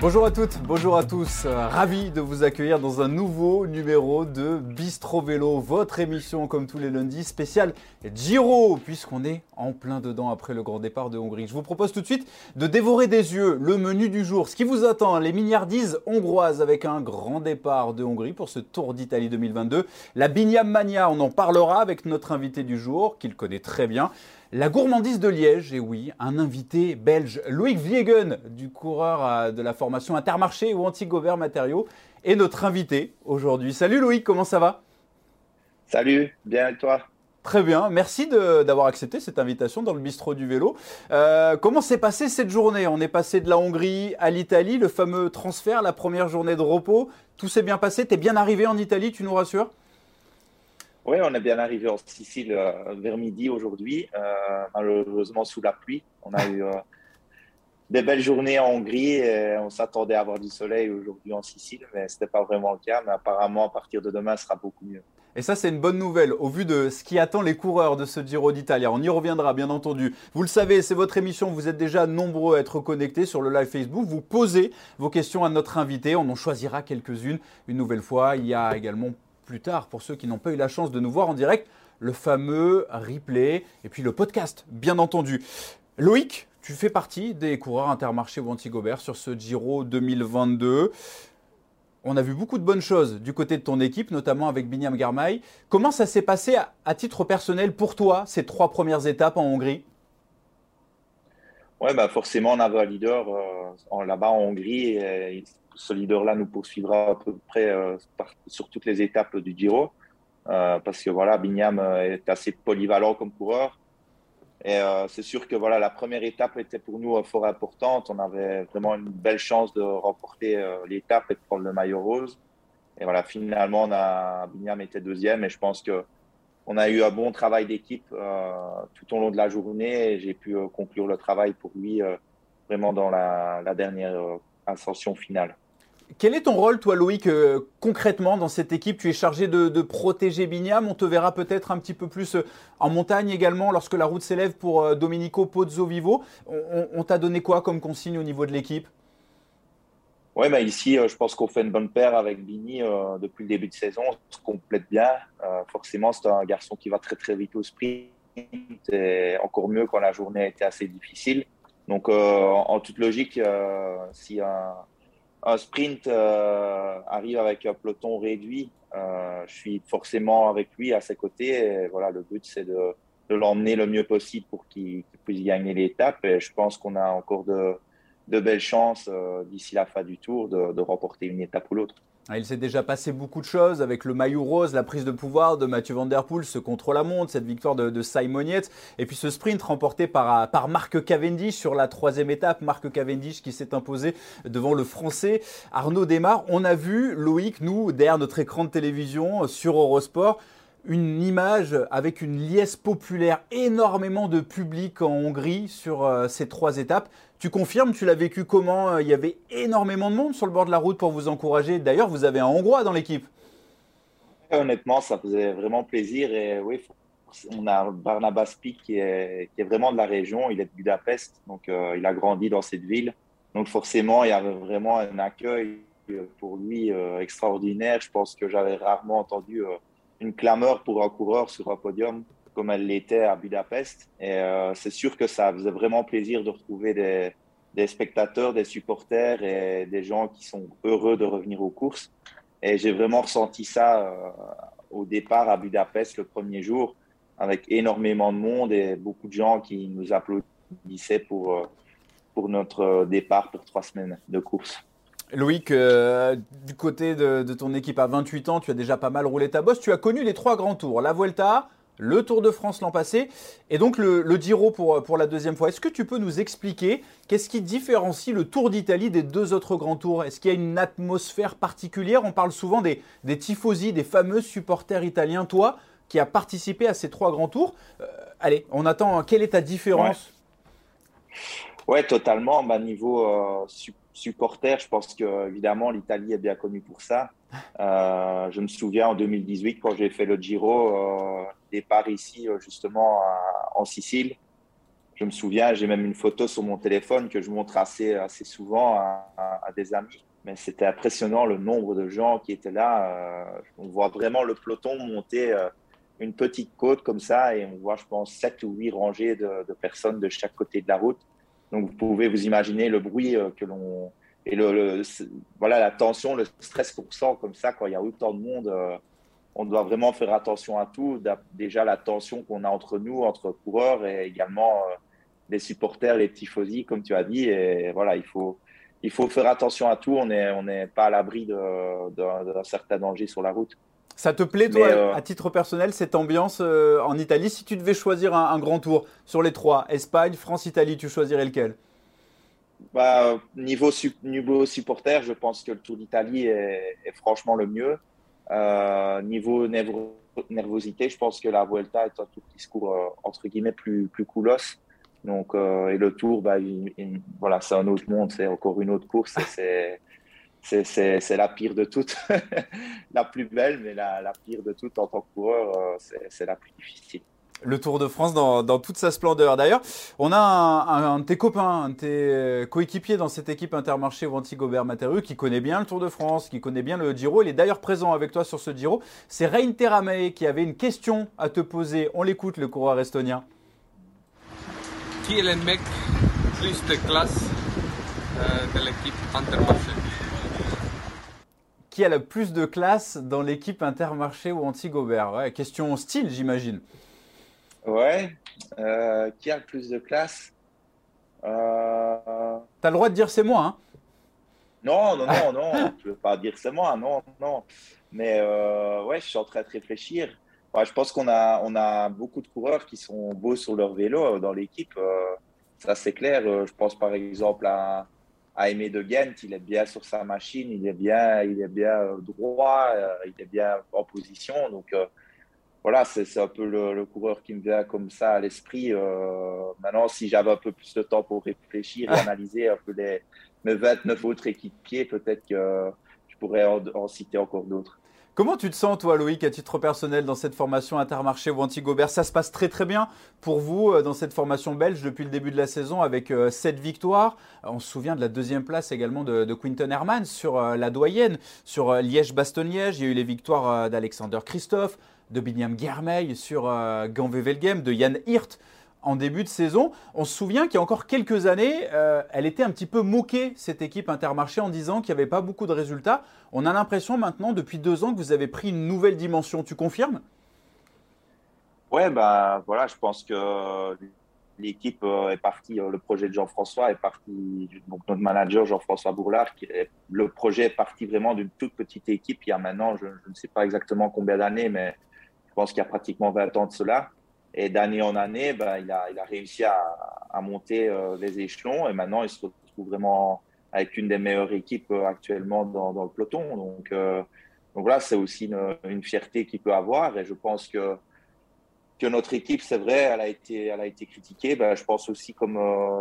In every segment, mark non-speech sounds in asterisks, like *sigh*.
Bonjour à toutes, bonjour à tous. Euh, ravi de vous accueillir dans un nouveau numéro de Bistro Vélo, votre émission comme tous les lundis spéciale Giro, puisqu'on est en plein dedans après le grand départ de Hongrie. Je vous propose tout de suite de dévorer des yeux le menu du jour. Ce qui vous attend, les milliardises hongroises avec un grand départ de Hongrie pour ce Tour d'Italie 2022. La Bignam Mania, on en parlera avec notre invité du jour, qu'il connaît très bien. La gourmandise de Liège, et oui, un invité belge, Loïc Viegen, du coureur euh, de la formation Intermarché ou Antigobert Matériaux, est notre invité aujourd'hui. Salut Loïc, comment ça va? Salut, bien et toi? Très bien, merci d'avoir accepté cette invitation dans le bistrot du vélo. Euh, comment s'est passée cette journée? On est passé de la Hongrie à l'Italie, le fameux transfert, la première journée de repos. Tout s'est bien passé, tu es bien arrivé en Italie, tu nous rassures? Oui, on est bien arrivé en Sicile euh, vers midi aujourd'hui, euh, malheureusement sous la pluie. On a eu euh, des belles journées en Hongrie et on s'attendait à avoir du soleil aujourd'hui en Sicile, mais ce n'était pas vraiment le cas. Mais apparemment, à partir de demain, ce sera beaucoup mieux. Et ça, c'est une bonne nouvelle au vu de ce qui attend les coureurs de ce Giro d'Italie. On y reviendra, bien entendu. Vous le savez, c'est votre émission. Vous êtes déjà nombreux à être connectés sur le live Facebook. Vous posez vos questions à notre invité. On en choisira quelques-unes une nouvelle fois. Il y a également plus tard, pour ceux qui n'ont pas eu la chance de nous voir en direct, le fameux replay et puis le podcast, bien entendu. Loïc, tu fais partie des coureurs intermarchés ou anti-Gobert sur ce Giro 2022. On a vu beaucoup de bonnes choses du côté de ton équipe, notamment avec Binyam Garmay. Comment ça s'est passé à, titre personnel pour toi, ces trois premières étapes en Hongrie? Oui, bah forcément, on avait un leader euh, là-bas en Hongrie. Ce leader-là nous poursuivra à peu près euh, sur toutes les étapes du Giro. Euh, parce que voilà, Bignam euh, est assez polyvalent comme coureur. Et c'est sûr que voilà, la première étape était pour nous fort importante. On avait vraiment une belle chance de remporter l'étape et de prendre le maillot rose. Et voilà, finalement, on Bignam était deuxième. Et je pense que on a eu un bon travail d'équipe tout au long de la journée. J'ai pu conclure le travail pour lui vraiment dans la dernière ascension finale. Quel est ton rôle, toi, Loïc, euh, concrètement dans cette équipe? Tu es chargé de, protéger Bignam. On te verra peut-être un petit peu plus euh, en montagne également lorsque la route s'élève pour euh, Domenico Pozzo Vivo. On, t'a donné quoi comme consigne au niveau de l'équipe? Oui, bah ici, je pense qu'on fait une bonne paire avec Bini depuis le début de saison. On se complète bien. forcément, c'est un garçon qui va très très vite au sprint et encore mieux quand la journée a été assez difficile. Donc, en toute logique, si un un sprint euh, arrive avec un peloton réduit, euh, je suis forcément avec lui à ses côtés. Voilà, le but, c'est de, l'emmener le mieux possible pour qu'il puisse gagner l'étape. Et je pense qu'on a encore de, belles chances euh, d'ici la fin du tour de remporter une étape ou l'autre. Ah, il s'est déjà passé beaucoup de choses avec le maillot rose, la prise de pouvoir de Mathieu Van Poel, ce contre-la-montre, cette victoire de, de et puis ce sprint remporté par, par Marc Cavendish sur la troisième étape. Marc Cavendish qui s'est imposé devant le Français Arnaud Desmar. On a vu Loïc, nous, derrière notre écran de télévision sur Eurosport, une image avec une liesse populaire, énormément de public en Hongrie sur euh, ces trois étapes. Tu confirmes, tu l'as vécu comment euh, Il y avait énormément de monde sur le bord de la route pour vous encourager. D'ailleurs, vous avez un Hongrois dans l'équipe. Honnêtement, ça faisait vraiment plaisir. Et oui, on a Barnabas Pic qui est, vraiment de la région. Il est de Budapest, donc euh, il a grandi dans cette ville. Donc forcément, il y avait vraiment un accueil pour lui extraordinaire. Je pense que j'avais rarement entendu une clameur pour un coureur sur un podium comme elle l'était à Budapest. Et euh, c'est sûr que ça faisait vraiment plaisir de retrouver des, spectateurs, des supporters et des gens qui sont heureux de revenir aux courses. Et j'ai vraiment ressenti ça euh, au départ à Budapest le premier jour, avec énormément de monde et beaucoup de gens qui nous applaudissaient pour, euh, pour notre départ pour trois semaines de course. Loïc, du côté de, ton équipe à 28 ans, tu as déjà pas mal roulé ta bosse. Tu as connu les trois grands tours, la Vuelta, le Tour de France l'an passé et donc le, Giro pour, pour la deuxième fois. Est-ce que tu peux nous expliquer qu'est-ce qui différencie le Tour d'Italie des deux autres grands tours? Est-ce qu'il y a une atmosphère particulière? On parle souvent des, des tifosi, des fameux supporters italiens. Toi, qui as participé à ces trois grands tours, euh, allez, on attend. Quelle est ta différence? Ouais, totalement. Bah, niveau euh, supporter, je pense que évidemment l'Italie est bien connue pour ça. Euh, je me souviens en 2018 quand j'ai fait le Giro, euh, départ ici euh, justement en Sicile. je me souviens, j'ai même une photo sur mon téléphone que je montre assez, assez souvent à, des amis. Mais c'était impressionnant le nombre de gens qui étaient là. On voit vraiment le peloton monter une petite côte comme ça et on voit, je pense, sept ou huit rangées de, personnes de chaque côté de la route. Donc vous pouvez vous imaginer le bruit que l'on et le, voilà la tension, le stress qu'on sent comme ça quand il y a autant de monde on doit vraiment faire attention à tout. Déjà, la tension qu'on a entre nous, entre coureurs, et également les supporters, les petits fosies, comme tu as dit. Et voilà, il faut, il faut faire attention à tout. On n'est on est pas à l'abri d'un certain danger sur la route. Ça te plaît, toi, euh, à titre personnel, cette ambiance euh, en Italie? Si tu devais choisir un, grand tour sur les trois, Espagne, France, Italie, tu choisirais lequel? Bah, niveau, niveau supporter, je pense que le Tour d'Italie est, franchement le mieux. Euh, niveau nervosité, je pense que la Vuelta est un qui se court entre guillemets plus, plus coolos. Donc, euh, et le tour, bah, voilà, c'est un autre monde, c'est encore une autre course. C'est la pire de toutes. *laughs* la plus belle, mais la, la, pire de toutes en tant que coureur, euh, c'est la plus difficile. Le Tour de France dans, dans toute sa splendeur. D'ailleurs, on a un, de tes copains, un de tes coéquipiers dans cette équipe Intermarché Wanty Gobert Materu qui connaît bien le Tour de France, qui connaît bien le Giro. Il est d'ailleurs présent avec toi sur ce Giro. C'est Rein Terame qui avait une question à te poser. On l'écoute, le coureur estonien qui est le mec plus de classe euh, de l'équipe Intermarché? Qui a le plus de classe dans l'équipe Intermarché ou Anti-Gobert? Ouais, Question style, j'imagine. Ouais. Euh, qui a le plus de classe euh... T'as le droit de dire c'est moi, hein Non, non, non, *laughs* non. je veux pas dire c'est moi, non, non. Mais euh, ouais, je suis en train de réfléchir je pense qu'on a, on a beaucoup de coureurs qui sont beaux sur leur vélo euh, dans l'équipe. Euh, ça, c'est clair. Je pense par exemple à, à Aimé de Ghent. Il est bien sur sa machine, il est bien, il est bien droit, il est bien en position. Donc, voilà, c'est un peu le, coureur qui me vient comme ça à l'esprit. maintenant, si j'avais un peu plus de temps pour réfléchir et analyser un peu les, mes 29 autres équipiers, peut-être que je pourrais en citer encore d'autres. Comment tu te sens, toi, Loïc, à titre personnel, dans cette formation Intermarché ou Antigobert? Ça se passe très très bien pour vous euh, dans cette formation belge depuis le début de la saison avec 7 euh, victoires. Euh, on se souvient de la deuxième place également de, Quinton Herman sur la doyenne, sur Liège-Bastogne-Liège. Il y a eu les victoires d'Alexander Christophe, de Binyam Germeil sur Ganvevelgem, de Yann Hirt en début de saison. On se souvient qu'il y a encore quelques années, euh, elle était un petit peu moquée, cette équipe Intermarché, en disant qu'il n'y avait pas beaucoup de résultats. On a l'impression maintenant, depuis deux ans, que vous avez pris une nouvelle dimension. Tu confirmes? Ouais, bah voilà, je pense que l'équipe euh, est partie, euh, le projet de Jean-François est parti, donc notre manager Jean-François Bourlard, le projet est parti vraiment d'une toute petite équipe il y a maintenant, je, ne sais pas exactement combien d'années, mais pense qu'il y a pratiquement 20 ans de cela. Et d'année en année, ben, il, a, réussi à, monter euh, les échelons et maintenant il se retrouve vraiment avec une des meilleures équipes euh, actuellement dans, le peloton. Donc, euh, donc voilà, c'est aussi une, fierté qu'il peut avoir et je pense que notre équipe, c'est vrai, elle a été, critiquée. Ben, je pense aussi comme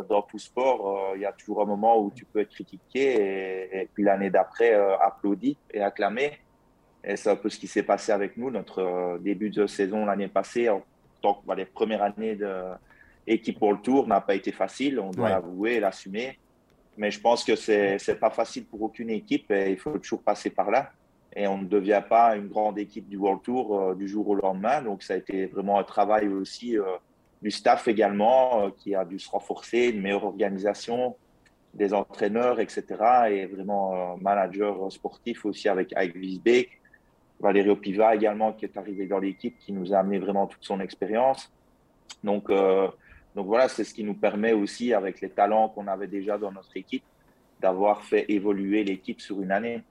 dans tout sport, il y a toujours un moment où tu peux être critiqué et puis l'année d'après applaudi et acclamé. Et c'est un peu ce qui s'est passé avec nous, notre début de saison l'année passée tant que les premières années d'équipe pour le tour n'a pas été facile, on doit l'avouer et l'assumer. Mais je pense que c'est n'est pas facile pour aucune équipe et il faut toujours passer par là. Et on ne devient pas une grande équipe du World Tour euh, du jour au lendemain. Donc ça a été vraiment un travail aussi euh, du staff également euh, qui a dû se renforcer, une meilleure organisation des entraîneurs, etc. Et vraiment manager sportif aussi avec Ike Wiesbeek Valérie Opiva également qui est arrivé dans l'équipe, qui nous a amené vraiment toute son expérience. Donc, euh, donc voilà, c'est ce qui nous permet aussi, avec les talents qu'on avait déjà dans notre équipe, d'avoir fait évoluer l'équipe sur une année.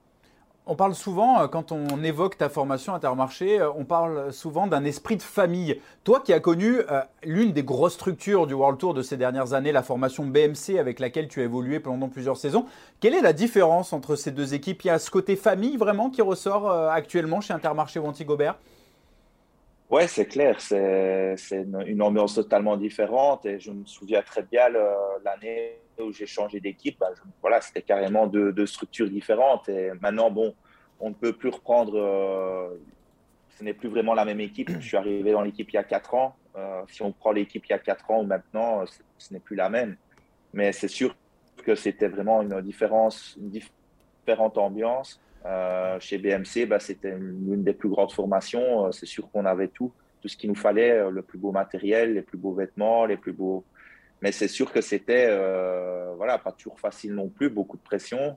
On parle souvent, euh, quand on évoque ta formation Intermarché, euh, on parle souvent d'un esprit de famille. Toi qui as connu euh, l'une des grosses structures du World Tour de ces dernières années, la formation BMC avec laquelle tu as évolué pendant plusieurs saisons, quelle est la différence entre ces deux équipes? Il y a ce côté famille vraiment qui ressort actuellement chez Intermarché ou Antigobert? Ouais, c'est clair, c'est une, ambiance totalement différente et je me souviens très bien l'année où j'ai changé d'équipe, bah, voilà, c'était carrément deux, structures différentes et maintenant, bon, on ne peut plus reprendre, euh, ce n'est plus vraiment la même équipe. Je suis arrivé dans l'équipe il y a quatre ans, si on prend l'équipe il y a quatre ans ou maintenant, ce n'est plus la même. Mais c'est sûr que c'était vraiment une différence, une différente ambiance. chez BMC, bah, c'était l'une des plus grandes formations. C'est sûr qu'on avait tout, tout ce qu'il nous fallait, le plus beau matériel, les plus beaux vêtements, les plus beaux. Mais c'est sûr que c'était, voilà, pas toujours facile non plus, beaucoup de pression.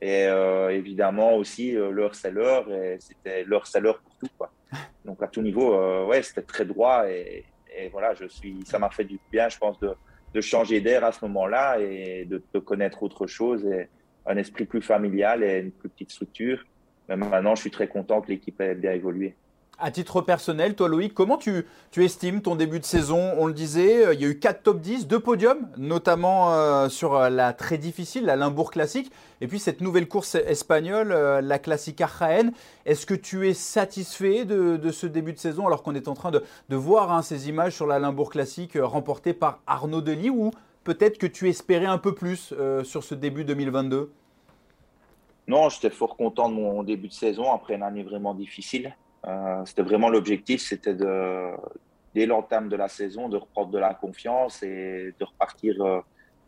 Et euh, évidemment aussi, euh, l'heure c'est l'heure, et c'était l'heure c'est l'heure pour tout. Quoi. *laughs* Donc à tout niveau, euh, ouais, c'était très droit. Et, voilà, je suis, ça m'a fait du bien, je pense, de, de changer d'air à ce moment-là et de, de, connaître autre chose, et un esprit plus familial et une plus petite structure. Mais maintenant, je suis très content que l'équipe ait bien évolué. À titre personnel, toi Loïc, comment tu, estimes ton début de saison? On le disait, euh, il y a eu 4 top 10, 2 podiums, notamment euh, sur euh, la très difficile, la Limbourg Classique, et puis cette nouvelle course espagnole, la Classique Jaén. Est-ce que tu es satisfait de, ce début de saison alors qu'on est en train de, voir hein, ces images sur la Limbourg Classique remportées par Arnaud Delis ou peut-être que tu espérais un peu plus sur ce début 2022 non, j'étais fort content de mon début de saison après une année vraiment difficile. Euh, c'était vraiment l'objectif, c'était dès l'entame de la saison, de reprendre de la confiance et de repartir euh,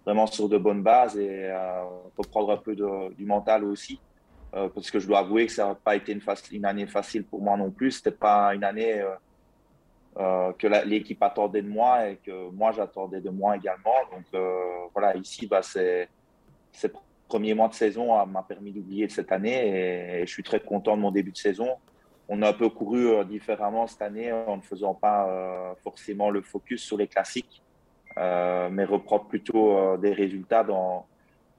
vraiment sur de bonnes bases et euh, reprendre un peu du mental aussi. parce que je dois avouer que ça n'a pas été une, année facile pour moi non plus. C'était pas une année que l'équipe attendait de moi et que moi j'attendais de moi également. Donc voilà, ici, bah, c'est ces premiers mois de saison m'a permis d'oublier cette année et, je suis très content de mon début de saison on a un peu couru euh, différemment cette année en ne faisant pas euh, forcément le focus sur les classiques, euh, mais reprendre plutôt des résultats dans,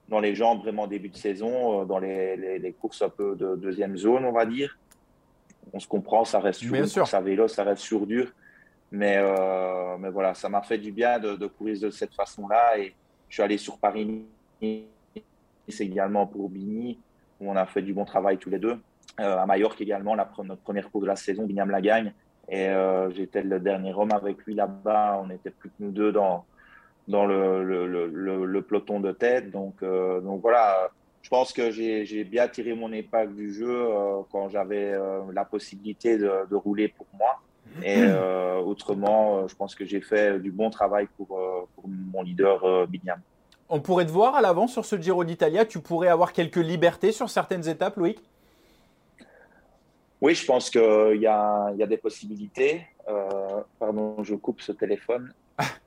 dans les jambes vraiment début de saison, dans les, courses un peu de deuxième zone, on va dire. On se comprend, ça reste sur, sûr. ça vélo, ça reste sur dur. Mais, mais voilà, ça m'a fait du bien de, de courir de cette façon-là. Et je suis allé sur Paris, c'est également pour Bigny, où on a fait du bon travail tous les deux. Euh, à Majorque également, la, notre première course de la saison, Bignam la gagne. Et euh, j'étais le dernier homme avec lui là-bas. On n'était plus que nous deux dans, dans le, le, le, peloton de tête. Donc, euh, donc voilà, je pense que j'ai bien tiré mon épingle du jeu quand j'avais la possibilité de, de, rouler pour moi. Et autrement, je pense que j'ai fait du bon travail pour, pour mon leader Bignam. On pourrait te voir à l'avant sur ce Giro d'Italia. Tu pourrais avoir quelques libertés sur certaines étapes, Loïc? Oui, je pense qu'il y a, y a des possibilités. Euh, pardon, je coupe ce téléphone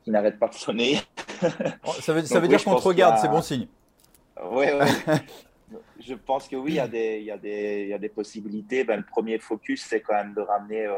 qui n'arrête pas de sonner. *laughs* Oh, ça veut, ça veut dire qu'on te regarde, c'est bon signe. Oui, oui. *laughs* je pense que oui, il y a des, il y a des, il y a des possibilités. Ben, le premier focus, c'est quand même de ramener euh,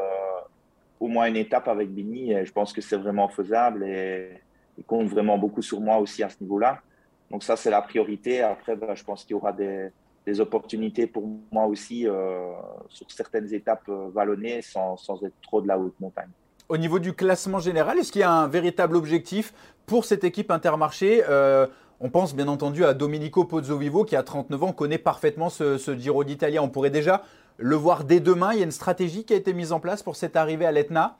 au moins une étape avec Bini. Et je pense que c'est vraiment faisable et il compte vraiment beaucoup sur moi aussi à ce niveau-là. Donc ça, c'est la priorité. Après, ben, je pense qu'il y aura des, des opportunités pour moi aussi euh, sur certaines étapes euh, vallonnées sans, sans, être trop de la haute montagne. Au niveau du classement général, est-ce qu'il y a un véritable objectif pour cette équipe intermarché? Euh, On pense bien entendu à Domenico Pozzovivo qui a 39 ans, connaît parfaitement ce, ce Giro d'Italie. On pourrait déjà le voir dès demain. Il y a une stratégie qui a été mise en place pour cette arrivée à l'Etna?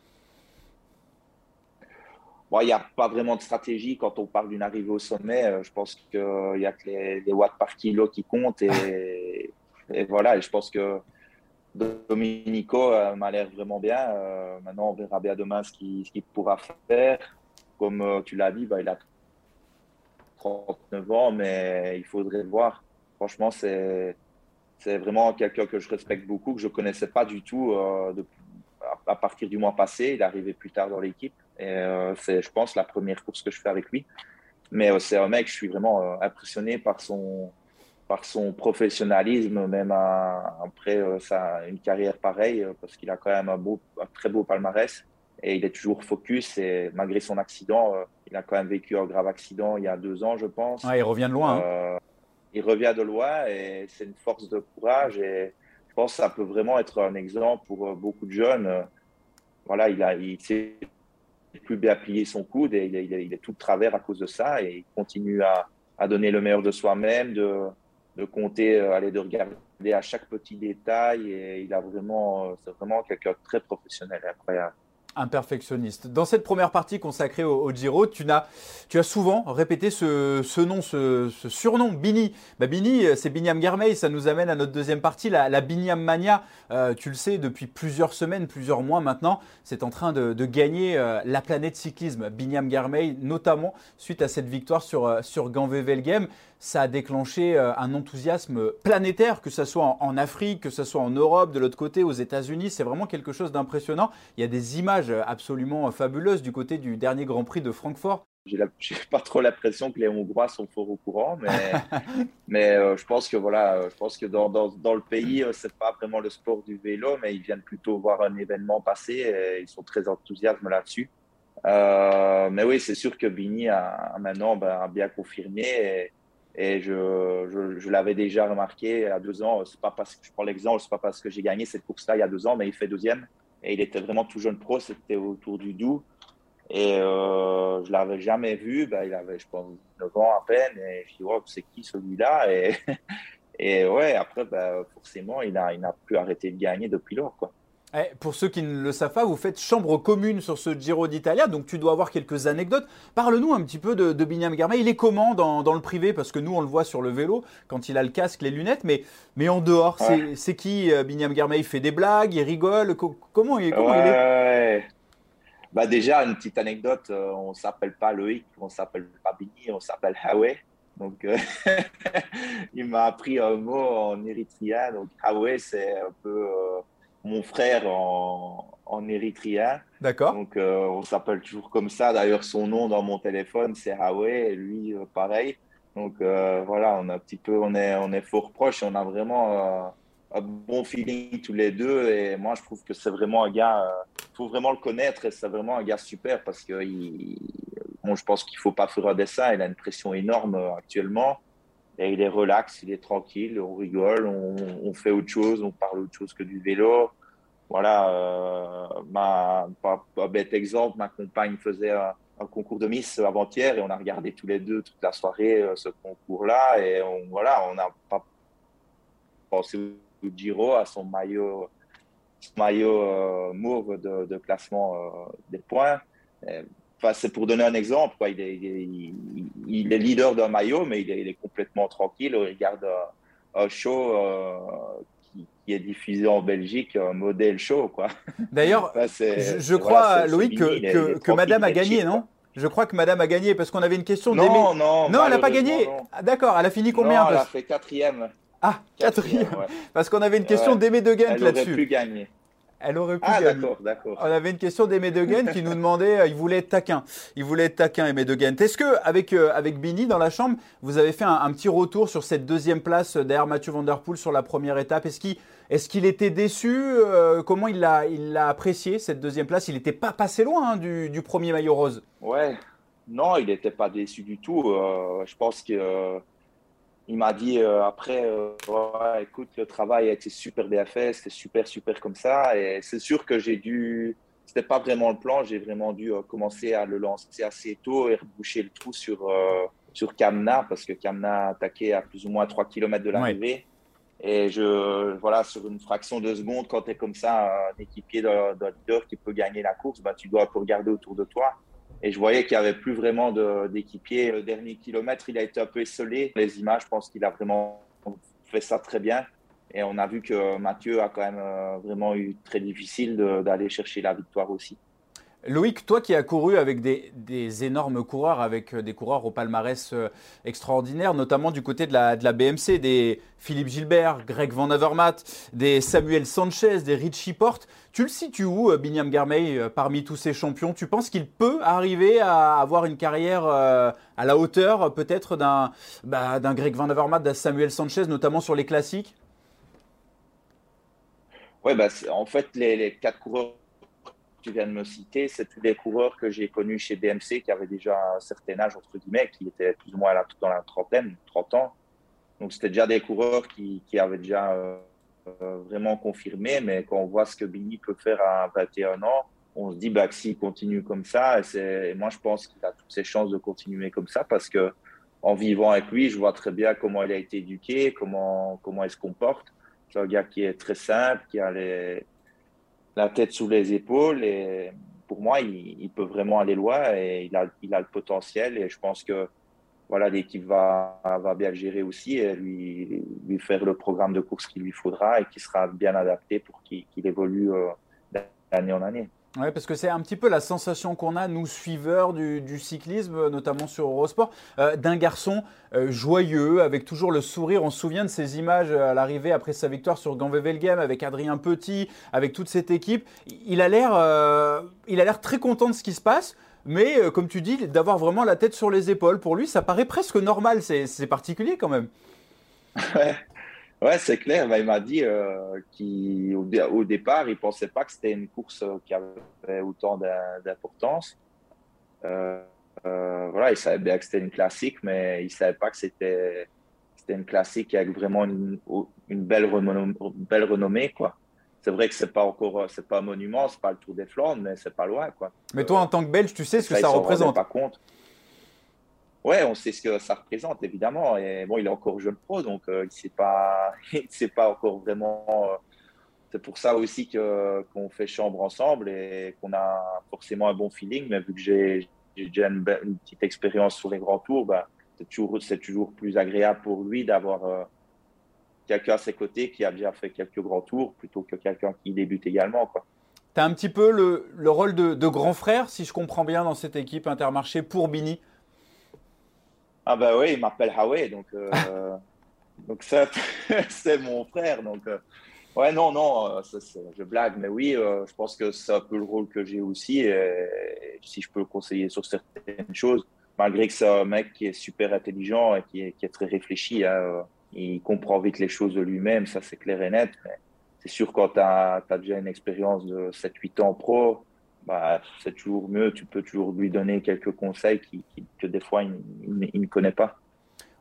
Il n'y a pas vraiment de stratégie quand on parle d'une arrivée au sommet. Euh, je pense qu'il n'y a que les, watts par kilo qui comptent. *laughs* Et, voilà, et je pense que Dominico euh, m'a l'air vraiment bien. Euh, maintenant, on verra bien demain ce qu'il pourra faire. Comme tu l'as dit, bah, il a 39 ans, mais il faudrait voir. Franchement, c'est vraiment quelqu'un que je respecte beaucoup, que je ne connaissais pas du tout à partir du mois passé. Il est arrivé plus tard dans l'équipe. Et euh, c'est, je pense, la première course que je fais avec lui. Mais euh, c'est un mec, je suis vraiment euh, impressionné par son, par son professionnalisme, même après ça, une carrière pareille, parce qu'il a quand même un, beau, un très beau palmarès et il est toujours focus. Et malgré son accident, il a quand même vécu un grave accident il y a deux ans, je pense. il revient de loin. Hein. il revient de loin et c'est une force de courage. Et je pense que ça peut vraiment être un exemple pour beaucoup de jeunes. Voilà, il, a, il s'est plus bien plier son coude et il est, tout de travers à cause de ça et il continue à, donner le meilleur de soi-même, de, de, compter, euh, aller de regarder à chaque petit détail et il a vraiment, euh, c'est vraiment quelqu'un de très professionnel et incroyable. Un perfectionniste. Dans cette première partie consacrée au, Giro, tu as, tu as, souvent répété ce, nom, ce, surnom, Bini. Bah, Bini, c'est Biniam Germay, ça nous amène à notre deuxième partie, la, la Mania. Euh, tu le sais, depuis plusieurs semaines, plusieurs mois maintenant, c'est en train de, gagner euh, la planète cyclisme. Biniam Germay, notamment suite à cette victoire sur, euh, sur Ganvé-Velgem ça a déclenché un enthousiasme planétaire, que ce soit en, Afrique, que ce soit en Europe, de l'autre côté, aux États-Unis. C'est vraiment quelque chose d'impressionnant. Il y a des images absolument fabuleuses du côté du dernier Grand Prix de Francfort. *laughs* J'ai pas trop l'impression que les Hongrois sont fort au courant, mais, *laughs* mais euh, je pense que voilà, je pense que dans, dans, dans le pays, euh, c'est pas vraiment le sport du vélo, mais ils viennent plutôt voir un événement passer et ils sont très enthousiastes là-dessus. Euh, mais oui, c'est sûr que Bini a, maintenant ben, bien confirmé et, et je, je, l'avais déjà remarqué à deux ans. C'est pas parce que je prends l'exemple, c'est pas parce que j'ai gagné cette course-là il y a deux ans, mais il fait deuxième et il était vraiment tout jeune pro. C'était autour du Doubs et euh, je l'avais jamais vu. Ben, il avait, je pense, 9 ans à peine. Et je dis, oh, c'est qui celui-là? Et, *laughs* et ouais, après, ben, forcément, il n'a il a plus arrêté de gagner depuis lors. Quoi. Eh, pour ceux qui ne le savent pas, vous faites chambre commune sur ce Giro d'Italia, donc tu dois avoir quelques anecdotes. Parle-nous un petit peu de, de Binyam Garma. Il est comment dans, dans, le privé? Parce que nous, on le voit sur le vélo, quand il a le casque, les lunettes, mais, mais en dehors, c'est qui euh, Binyam Garma? Il fait des blagues, il rigole? Comment, il, comment il est? Bah déjà, une petite anecdote, euh, on ne s'appelle pas Loïc, on s'appelle pas Bini, on s'appelle Hawe. Donc, euh, *laughs* il m'a appris un mot en érythréen. Donc, Hawe, c'est un peu euh, mon frère en, en érythréen. D'accord. Donc, on s'appelle toujours comme ça. D'ailleurs, son nom dans mon téléphone, c'est Hawe, et lui, pareil. Donc, voilà, on, a un petit peu, on, est, on est fort proches. On a vraiment un bon feeling tous les deux. Et moi, je trouve que c'est vraiment un gars, il euh, faut vraiment le connaître et c'est vraiment un gars super parce que il, bon, je pense qu'il faut pas faire un dessin. Il a une pression énorme euh, actuellement. Et il est relax, il est tranquille, on rigole, on, fait autre chose, on parle autre chose que du vélo. Voilà, euh, ma, pas, bête exemple, ma compagne faisait un, concours de Miss avant-hier et on a regardé tous les deux toute la soirée ce concours-là et on, voilà, on n'a pas pensé Giro à son maillot, maillot euh, mauve de, classement euh, des points. Enfin, c'est pour donner un exemple. Il, est, il, est, leader d'un maillot, mais il est, complètement tranquille. Il regarde un, show euh, qui, est diffusé en Belgique, un modèle show. D'ailleurs, je, crois, Loïc, que, que, Madame a gagné, non? je crois que Madame a gagné parce qu'on avait une question. Non, non, non, elle n'a pas gagné. Ah, d'accord, elle a fini combien Elle a fait quatrième. Ah, quatrième. *laughs* Parce qu'on avait une question d'Aimé Deguent là-dessus. Elle aurait pu gagner. Elle aurait pu ah, d'accord, d'accord. On avait une question d'Aimé Deguent qui nous demandait, euh, il voulait être taquin. Il voulait être taquin, Aimé Deguent. Est-ce que avec euh, avec Bini dans la chambre, vous avez fait un, petit retour sur cette deuxième place derrière Mathieu Van Der Poel sur la première étape? Est-ce qu'il qu'il était déçu euh, Comment il l'a il apprécié cette deuxième place? Il n'était pas passé loin hein, du, du, premier maillot rose. Ouais, non, il n'était pas déçu du tout. je pense que il m'a dit euh, après, euh, écoute, le travail a été super bien fait, c'était super, super comme ça. Et c'est sûr que j'ai dû, c'était pas vraiment le plan, j'ai vraiment dû euh, commencer à le lancer assez tôt et reboucher le trou sur, sur Kamna, parce que Kamna a attaqué à plus ou moins 3 km de l'arrivée. Et je, voilà, sur une fraction de seconde, quand tu es comme ça, un équipier d'un leader qui peut gagner la course, bah, tu dois regarder autour de toi. Et je voyais qu'il n'y avait plus vraiment d'équipiers. Le dernier kilomètre, il a été un peu esselé. Les images, je pense qu'il a vraiment fait ça très bien. Et on a vu que Mathieu a quand même euh, vraiment eu très difficile d'aller chercher la victoire aussi. Loïc, toi qui as couru avec des, énormes coureurs, avec euh, des coureurs au palmarès euh, extraordinaire, notamment du côté de la, BMC, des Philippe Gilbert, Greg Van Avermaet, des Samuel Sanchez, des Richie Porte, tu le situes où, euh, Binyam Garmey, parmi tous ces champions? Tu penses qu'il peut arriver à avoir une carrière à la hauteur peut-être d'un bah, Greg Van Avermaet, d'un Samuel Sanchez, notamment sur les classiques? Oui, bah, en fait, les quatre coureurs tu viens de me citer, c'est tous les coureurs que j'ai connus chez BMC qui avaient déjà un certain âge, entre guillemets, qui étaient plus ou moins dans la trentaine, 30 ans. Donc, c'était déjà des coureurs qui, qui avaient déjà euh, vraiment confirmé. Mais quand on voit ce que Billy peut faire à 21 ans, on se dit bah, que s'il continue comme ça, et, moi, je pense qu'il a toutes ses chances de continuer comme ça parce que en vivant avec lui, je vois très bien comment il a été éduqué, comment, comment il se comporte. C'est un gars qui est très simple, qui a les, la tête sous les épaules. Et pour moi, il, peut vraiment aller loin et il a, il a le potentiel. Et je pense que voilà, l'équipe va, va bien le gérer aussi et lui, lui faire le programme de course qu'il lui faudra et qui sera bien adapté pour qu'il évolue euh, d'année en année. Oui, parce que c'est un petit peu la sensation qu'on a, nous suiveurs du, cyclisme, notamment sur Eurosport, euh, d'un garçon euh, joyeux, avec toujours le sourire. On se souvient de ces images à l'arrivée après sa victoire sur Ganvevelgem, avec Adrien Petit, avec toute cette équipe. Il a l'air, il a l'air très content de ce qui se passe. Mais euh, comme tu dis, d'avoir vraiment la tête sur les épaules, pour lui, ça paraît presque normal. C'est particulier quand même. Ouais, *laughs* *laughs* c'est clair. Bah, il m'a dit euh, qu'au départ, il ne pensait pas que c'était une course euh, qui avait autant d'importance. voilà, il savait bien que c'était une classique, mais il ne savait pas que c'était une classique avec vraiment une, une belle, renommée, belle renommée. Quoi c'est vrai que c'est pas encore, euh, c'est pas un monument, c'est pas le Tour des Flandres, mais c'est pas loin, quoi. Mais toi, en tant que Belge, tu sais ce que ça, représente. Pas compte. Ouais, on sait ce que ça représente, évidemment. Et bon, il est encore jeune pro, donc euh, il sait pas, *laughs* pas encore vraiment. Euh, c'est pour ça aussi que qu'on fait chambre ensemble et qu'on a forcément un bon feeling. Mais vu que j'ai déjà une, petite expérience sur les grands tours, bah, c'est toujours, c'est toujours plus agréable pour lui d'avoir quelqu'un à ses côtés qui a déjà fait quelques grands tours plutôt que quelqu'un qui débute également. Tu as un petit peu le, le rôle de, grand frère, si je comprends bien, dans cette équipe Intermarché pour Bini? Ah bah oui, il m'appelle Hawaii, donc, euh, *laughs* donc ça, *laughs* c'est mon frère. Donc, euh, ouais, non, non, euh, je blague, mais oui, je pense que c'est un peu le rôle que j'ai aussi. Et, si je peux le conseiller sur certaines choses, malgré que c'est un mec qui est super intelligent et qui est, très réfléchi. Hein, il comprend vite les choses de lui-même, ça c'est clair et net. Mais c'est sûr, quand tu as, déjà une expérience de 7-8 ans pro, bah, c'est toujours mieux. Tu peux toujours lui donner quelques conseils qui, que des fois il, ne connaît pas.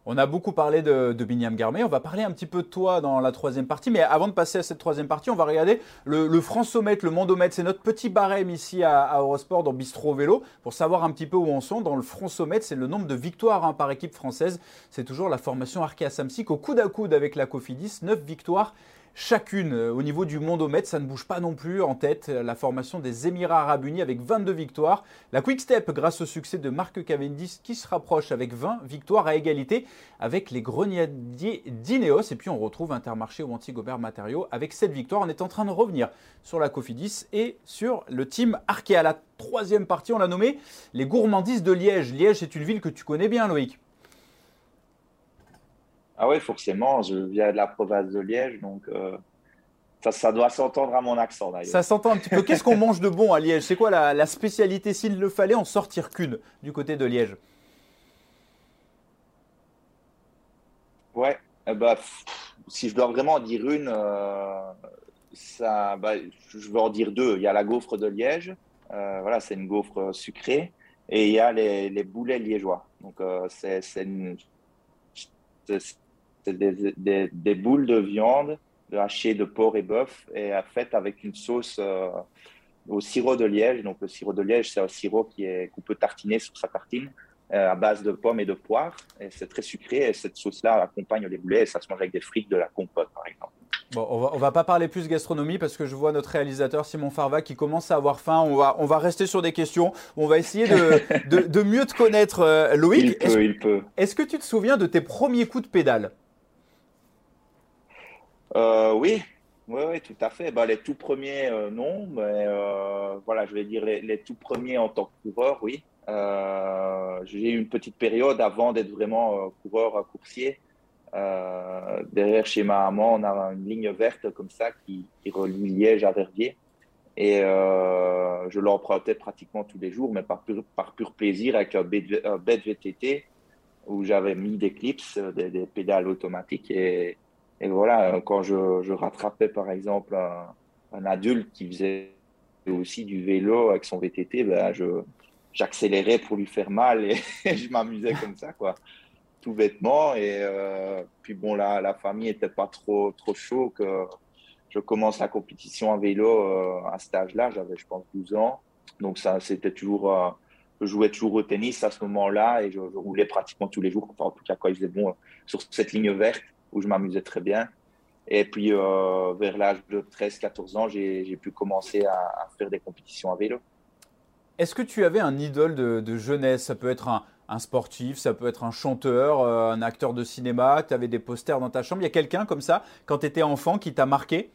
On a beaucoup parlé de, de Binyam Garmé. On va parler un petit peu de toi dans la troisième partie. Mais avant de passer à cette troisième partie, on va regarder le, le France-Sommet, le Mondomètre. C'est notre petit barème ici à, Eurosport dans Bistro Vélo pour savoir un petit peu où on sont. Dans le France-Sommet, c'est le nombre de victoires hein, par équipe française. C'est toujours la formation Arkea Samsic au coude à coude avec la Cofidis. 9 victoires chacune. Euh, au niveau du mondomètre, ça ne bouge pas non plus. En tête, euh, la formation des Émirats Arabes Unis avec 22 victoires. La Quick Step, grâce au succès de Marc Cavendish, qui se rapproche avec 20 victoires à égalité avec les Grenadiers d'Ineos. Et puis on retrouve Intermarché ou Antigobert Matériaux avec 7 victoires. On est en train de revenir sur la Cofidis et sur le team Arkea. La troisième partie, on l'a nommé les gourmandises de Liège. Liège, c'est une ville que tu connais bien, Loïc. Ah oui, forcément, je viens de la province de Liège, donc euh, ça, doit s'entendre à mon accent d'ailleurs. Ça s'entend un petit peu. Qu'est-ce qu'on mange de bon à Liège? C'est quoi la, spécialité, s'il le fallait, en sortir qu'une du côté de Liège? Ouais, ben, si je dois vraiment en dire une, euh, ça, bah, je veux en dire deux. Il y a la gaufre de Liège, euh, voilà, c'est une gaufre sucrée, et il y a les, les boulets liégeois. Donc c'est une c'est des, boules de viande hachées de porc et bœuf et faites avec une sauce euh, au sirop de liège. Donc, le sirop de liège, c'est un sirop qui est qu'on peut tartiner sur sa tartine euh, à base de pommes et de poires. Et c'est très sucré. Et cette sauce-là accompagne les boulets et ça se mange avec des frites, de la compote, par exemple. Bon, on va, va pas parler plus gastronomie parce que je vois notre réalisateur Simon Farva qui commence à avoir faim. On va, on va rester sur des questions. On va essayer de, de, mieux te connaître, euh, Loïc. Il peut, il peut. Est-ce que tu te souviens de tes premiers coups de pédale? Euh, oui. oui, tout à fait. Bah, les tout premiers, euh, non, mais euh, voilà, je vais dire les, tout premiers en tant que coureur, oui. j'ai eu une petite période avant d'être vraiment coureur coursier. derrière chez ma maman, on a une ligne verte comme ça qui, relie Liège à Verviers. Et je l'empruntais pratiquement tous les jours, mais par pur, par pur plaisir avec un bête VTT où j'avais mis des clips, des, des pédales automatiques. Et, et voilà, quand je, rattrapais par exemple un, adulte qui faisait aussi du vélo avec son VTT, ben je, j'accélérais pour lui faire mal et, *laughs* je m'amusais comme ça, quoi. Tout bêtement. Et euh, puis bon, là, la famille n'était pas trop, trop chaud que je commence la compétition à vélo euh, à cet âge-là. J'avais, je pense, 12 ans. Donc ça, c'était toujours, euh, je jouais toujours au tennis à ce moment-là et je, roulais pratiquement tous les jours. En tout cas, quand il faisait bon sur cette ligne verte où je m'amusais très bien. Et puis, euh, vers l'âge de 13-14 ans, j'ai pu commencer à, faire des compétitions à vélo. Est-ce que tu avais un idole de, jeunesse? Ça peut être un, sportif, ça peut être un chanteur, euh, un acteur de cinéma, tu avais des posters dans ta chambre. Il y a quelqu'un comme ça, quand tu étais enfant, qui t'a marqué?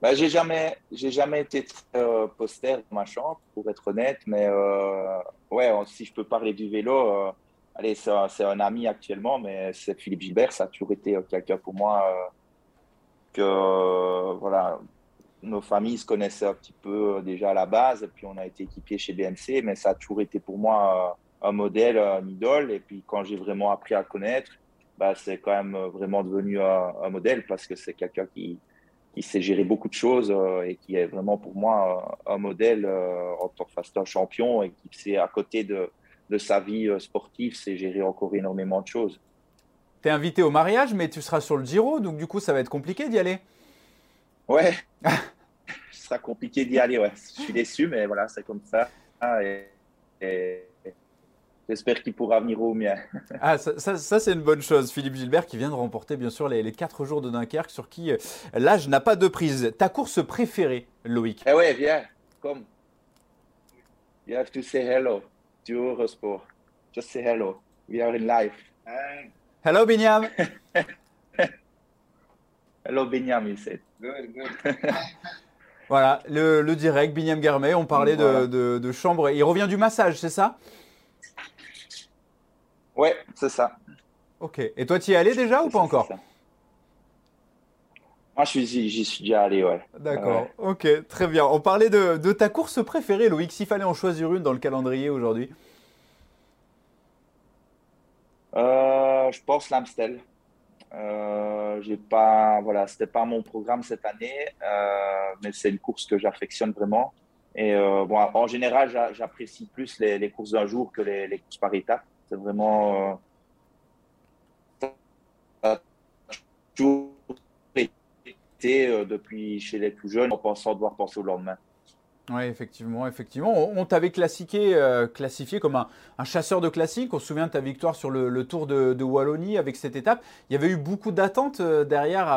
Bah, J'ai jamais, jamais été euh, poster dans ma chambre, pour être honnête, mais euh, ouais, si je peux parler du vélo, allez, c'est un, ami actuellement, mais c'est Philippe Gilbert, ça a toujours été quelqu'un pour moi que, voilà, nos familles se connaissaient un petit peu euh, déjà à la base, puis on a été équipés chez BMC, mais ça a toujours été pour moi euh, un modèle, un idole. Et puis quand j'ai vraiment appris à connaître, bah, c'est quand même vraiment devenu un, modèle parce que c'est quelqu'un qui, qui sait gérer beaucoup de choses euh, et qui est vraiment pour moi un, modèle en tant que champion et qui sait à côté de, de sa vie sportive, c'est gérer encore énormément de choses. Tu es invité au mariage, mais tu seras sur le Giro, donc du coup ça va être compliqué d'y aller. Ouais, *laughs* ce sera compliqué d'y aller. Ouais. Je suis déçu, mais voilà, c'est comme ça. Et, j'espère qu'il pourra venir au mien. *laughs* ah, ça, ça, c'est une bonne chose. Philippe Gilbert qui vient de remporter, bien sûr, les, les 4 jours de Dunkerque, sur qui euh, l'âge n'a pas de prise. Ta course préférée, Loïc? Eh ouais, viens, comme. You have to say hello Eurosport. Just say hello. We are in live. Hello, Binyam. *laughs* hello, Binyam, you said. *laughs* voilà, le, direct, Binyam Garmet, on parlait de, chambre. Il revient du massage, c'est ça? Ouais, c'est ça. Ok. Et toi, tu y es allé déjà ou pas encore? Moi, j'y suis déjà allé, ouais. D'accord. Ok, très bien. On parlait de, ta course préférée, Loïc. S'il fallait en choisir une dans le calendrier aujourd'hui euh, Je pense l'Amstel. Euh, j'ai pas, voilà, c'était pas mon programme cette année, euh, mais c'est une course que j'affectionne vraiment. Et euh, bon, en général, j'apprécie plus les, courses d'un jour que les, courses par étapes. C'est vraiment été depuis chez les plus jeunes en pensant devoir penser au lendemain. Oui, effectivement, effectivement. On, t'avait classifié, euh, classifié comme un, chasseur de classiques. On se souvient de ta victoire sur le, Tour de, Wallonie avec cette étape. Il y avait eu beaucoup d'attentes euh, derrière,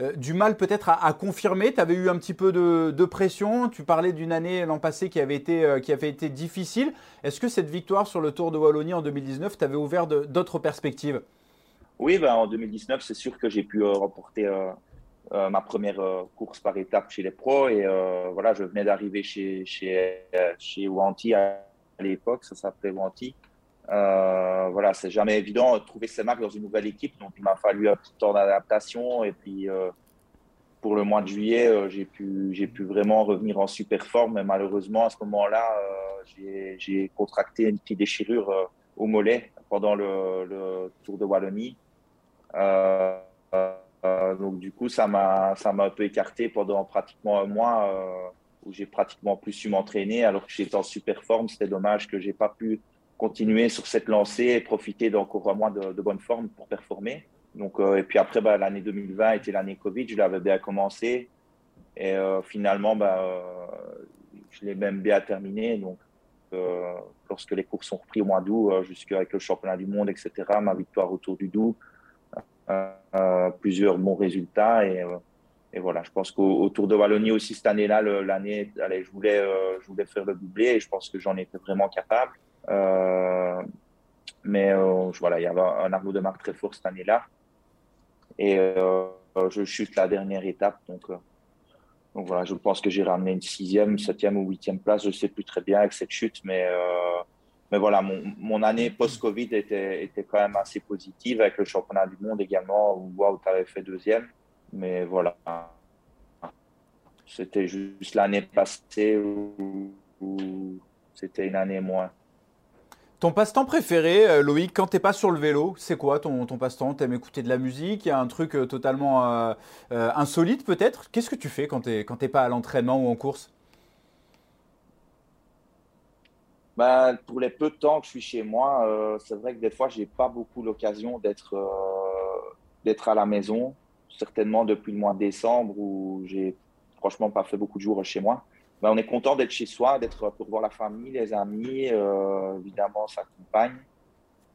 euh, du mal peut-être à, confirmer. Tu avais eu un petit peu de, pression. Tu parlais d'une année l'an passé qui avait été, qui avait été difficile. Est-ce que cette victoire sur le Tour de Wallonie en 2019 t'avait ouvert d'autres perspectives? Oui, ben, en 2019, c'est sûr que j'ai pu remporter euh, ma première euh, course par étape chez les pros. Et euh, voilà, je venais d'arriver chez, chez, chez Wanty à, l'époque, ça s'appelait Wanty. voilà, c'est jamais évident de trouver ses marques dans une nouvelle équipe. Donc, il m'a fallu un petit temps d'adaptation. Et puis, pour le mois de juillet, j'ai pu, j'ai pu vraiment revenir en super forme. Mais malheureusement, à ce moment-là, j'ai contracté une petite déchirure au mollet pendant le, Tour de Wallonie. Euh, donc du coup, ça m'a un peu écarté pendant pratiquement un mois euh, où j'ai pratiquement plus su m'entraîner alors que j'étais en super forme. C'était dommage que j'ai pas pu continuer sur cette lancée et profiter d'encore un mois de, bonne forme pour performer. Donc euh, et puis après, bah, l'année 2020 était l'année Covid. Je l'avais bien commencé et finalement, bah, je l'ai même bien terminé. Donc lorsque les courses sont repris au mois d'août, jusqu'avec le championnat du monde, etc., ma victoire autour du Doubs plusieurs bons résultats. Et, euh, et voilà, je pense qu'au Tour de Wallonie aussi cette année-là, l'année, allez, je voulais, euh, je voulais faire le doublé et je pense que j'en étais vraiment capable. mais voilà, il y avait un Arnaud de marque très fort cette année-là. Et je chute la dernière étape. Donc, voilà, je pense que j'ai ramené une sixième, septième ou huitième place. Je sais plus très bien avec cette chute, mais mais voilà, mon, année post-Covid était, quand même assez positive avec le championnat du monde également, où wow, tu avais fait deuxième. Mais voilà, c'était juste l'année passée où, c'était une année moins. Ton passe-temps préféré, euh, Loïc, quand t'es pas sur le vélo, c'est quoi ton, ton passe-temps? T'aimes écouter de la musique? Il y a un truc euh, totalement euh, insolite peut-être? Qu'est-ce que tu fais quand t'es quand pas à l'entraînement ou en course? Ben, pour les peu de temps que je suis chez moi, euh, c'est vrai que des fois, j'ai pas beaucoup l'occasion d'être euh, d'être à la maison. Certainement depuis le mois de décembre où j'ai franchement pas fait beaucoup de jours chez moi. Ben, on est content d'être chez soi, d'être pour voir la famille, les amis, euh, évidemment sa compagne.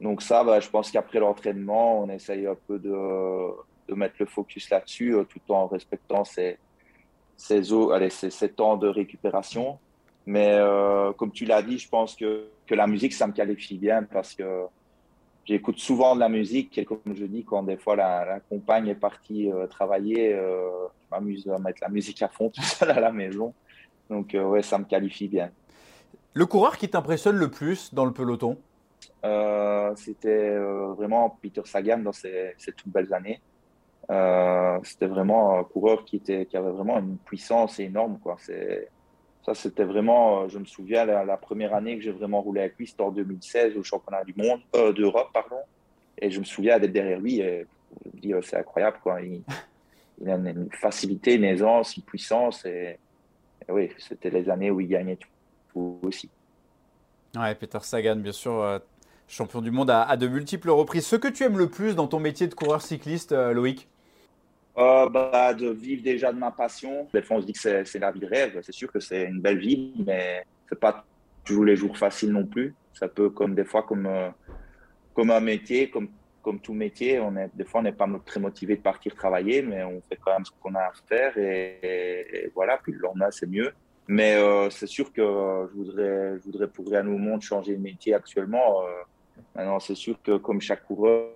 Donc ça, ben, je pense qu'après l'entraînement, on essaye un peu de, de mettre le focus là-dessus, tout en respectant ces, ces, allez, ces, ces temps de récupération. Mais comme tu l'as dit, je pense que, que la musique, ça me qualifie bien parce que j'écoute souvent de la musique et comme je dis, quand des fois la, compagne est partie travailler, je m'amuse à mettre la musique à fond *laughs* tout seul à la maison. Donc ouais, ça me qualifie bien. Le coureur qui t'impressionne le plus dans le peloton? Euh, c'était euh, vraiment Peter Sagan dans ces, toutes belles années. Euh, c'était vraiment un coureur qui, était, qui avait vraiment une puissance énorme. Quoi. Ça, c'était vraiment, je me souviens, la, première année que j'ai vraiment roulé avec lui, c'était en 2016 au championnat du monde, d'Europe, pardon. Et je me souviens d'être derrière lui et je me dis, c'est incroyable. Quoi. Il, a une facilité, une aisance, une puissance. Et, oui, c'était les années où il gagnait tout aussi. Ouais, Peter Sagan, bien sûr, champion du monde à, de multiples reprises. Ce que tu aimes le plus dans ton métier de coureur cycliste, euh, Loïc? Euh, bah, De vivre déjà de ma passion. Des fois, on se dit que c'est la vie de rêve. C'est sûr que c'est une belle vie, mais c'est pas toujours les jours faciles non plus. Ça peut, comme des fois, comme, euh, comme un métier, comme, comme tout métier, on est, des fois, on n'est pas très motivé de partir travailler, mais on fait quand même ce qu'on a à faire et, voilà. Puis le lendemain, c'est mieux. Mais c'est sûr que je voudrais, je voudrais pour rien au monde changer de métier actuellement. Maintenant, c'est sûr que comme chaque coureur,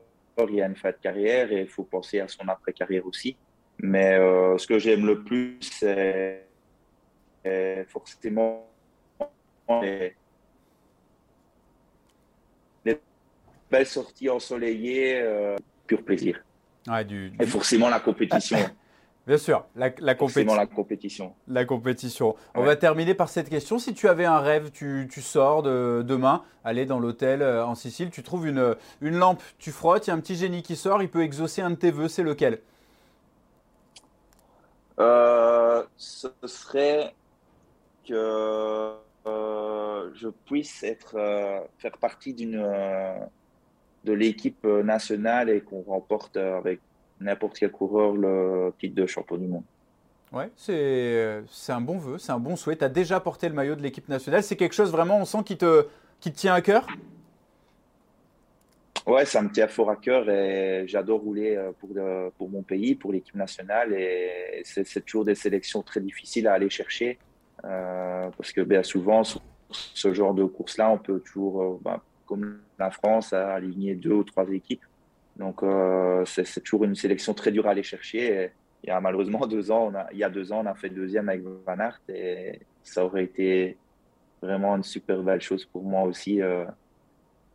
il y a une fin de carrière et il faut penser à son après-carrière aussi. Mais euh, ce que j'aime le plus, c'est forcément les, belles sorties ensoleillées, euh, pur plaisir. Et forcément la compétition. *laughs* Bien sûr, la, la, compétition. la compétition. La compétition. On va terminer par cette question. Si tu avais un rêve, tu, sors de, demain, aller dans l'hôtel euh, en Sicile, tu trouves une, une lampe, tu frottes, il y a un petit génie qui sort, il peut exaucer un de tes vœux, c'est lequel? Euh, Ce serait que euh, je puisse être, faire partie d'une de l'équipe nationale et qu'on remporte avec n'importe quel coureur le titre de champion du monde. Ouais, c'est un bon vœu, c'est un bon souhait. Tu as déjà porté le maillot de l'équipe nationale. C'est quelque chose vraiment, on sent, qui te, qui te tient à cœur? Ouais, ça me tient fort à cœur et j'adore rouler euh, pour, pour mon pays, pour l'équipe nationale. Et c'est toujours des sélections très difficiles à aller chercher euh, parce que bien souvent, sur ce genre de course-là, on peut toujours, euh, ben, comme la France, aligner deux ou trois équipes. Donc, euh, c'est toujours une sélection très dure à aller chercher. il y a malheureusement *laughs* deux ans, il y a deux ans, on a fait deuxième avec Van Aert et ça aurait été vraiment une super belle chose pour moi aussi euh,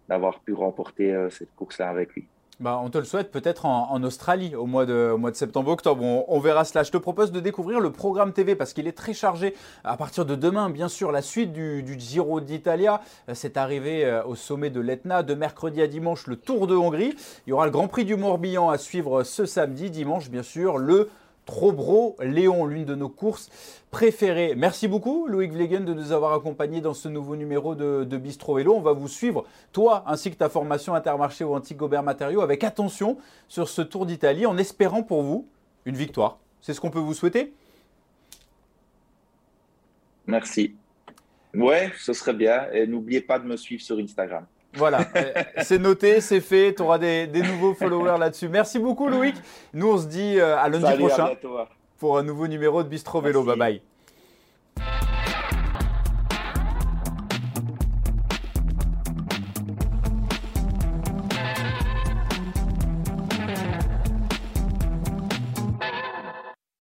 d'avoir pu remporter euh, cette course-là avec lui. Bah, on te le souhaite peut-être en, Australie au mois de, de septembre-octobre. On, verra cela. Je te propose de découvrir le programme TV parce qu'il est très chargé. À partir de demain, bien sûr, la suite du, Giro d'Italia. C'est arrivé euh, au sommet de l'Etna. De mercredi à dimanche, le Tour de Hongrie. Il y aura le Grand Prix du Morbihan à suivre ce samedi. Dimanche, bien sûr, le Trobro Léon, l'une de nos courses préférées. Merci beaucoup Loïc Vlegen de nous avoir accompagnés dans ce nouveau numéro de, Bistro Vélo. On va vous suivre, toi ainsi que ta formation Intermarché ou Antique-Gobert Matériaux, avec attention sur ce Tour d'Italie en espérant pour vous une victoire. C'est ce qu'on peut vous souhaiter? Merci. Ouais, ce serait bien. Et n'oubliez pas de me suivre sur Instagram. Voilà, *laughs* euh, c'est noté, c'est fait. Tu auras des, nouveaux followers là-dessus. Merci beaucoup, Loïc. Nous, on se dit euh, à lundi prochain pour un nouveau numéro de Bistro Vélo. Bye bye.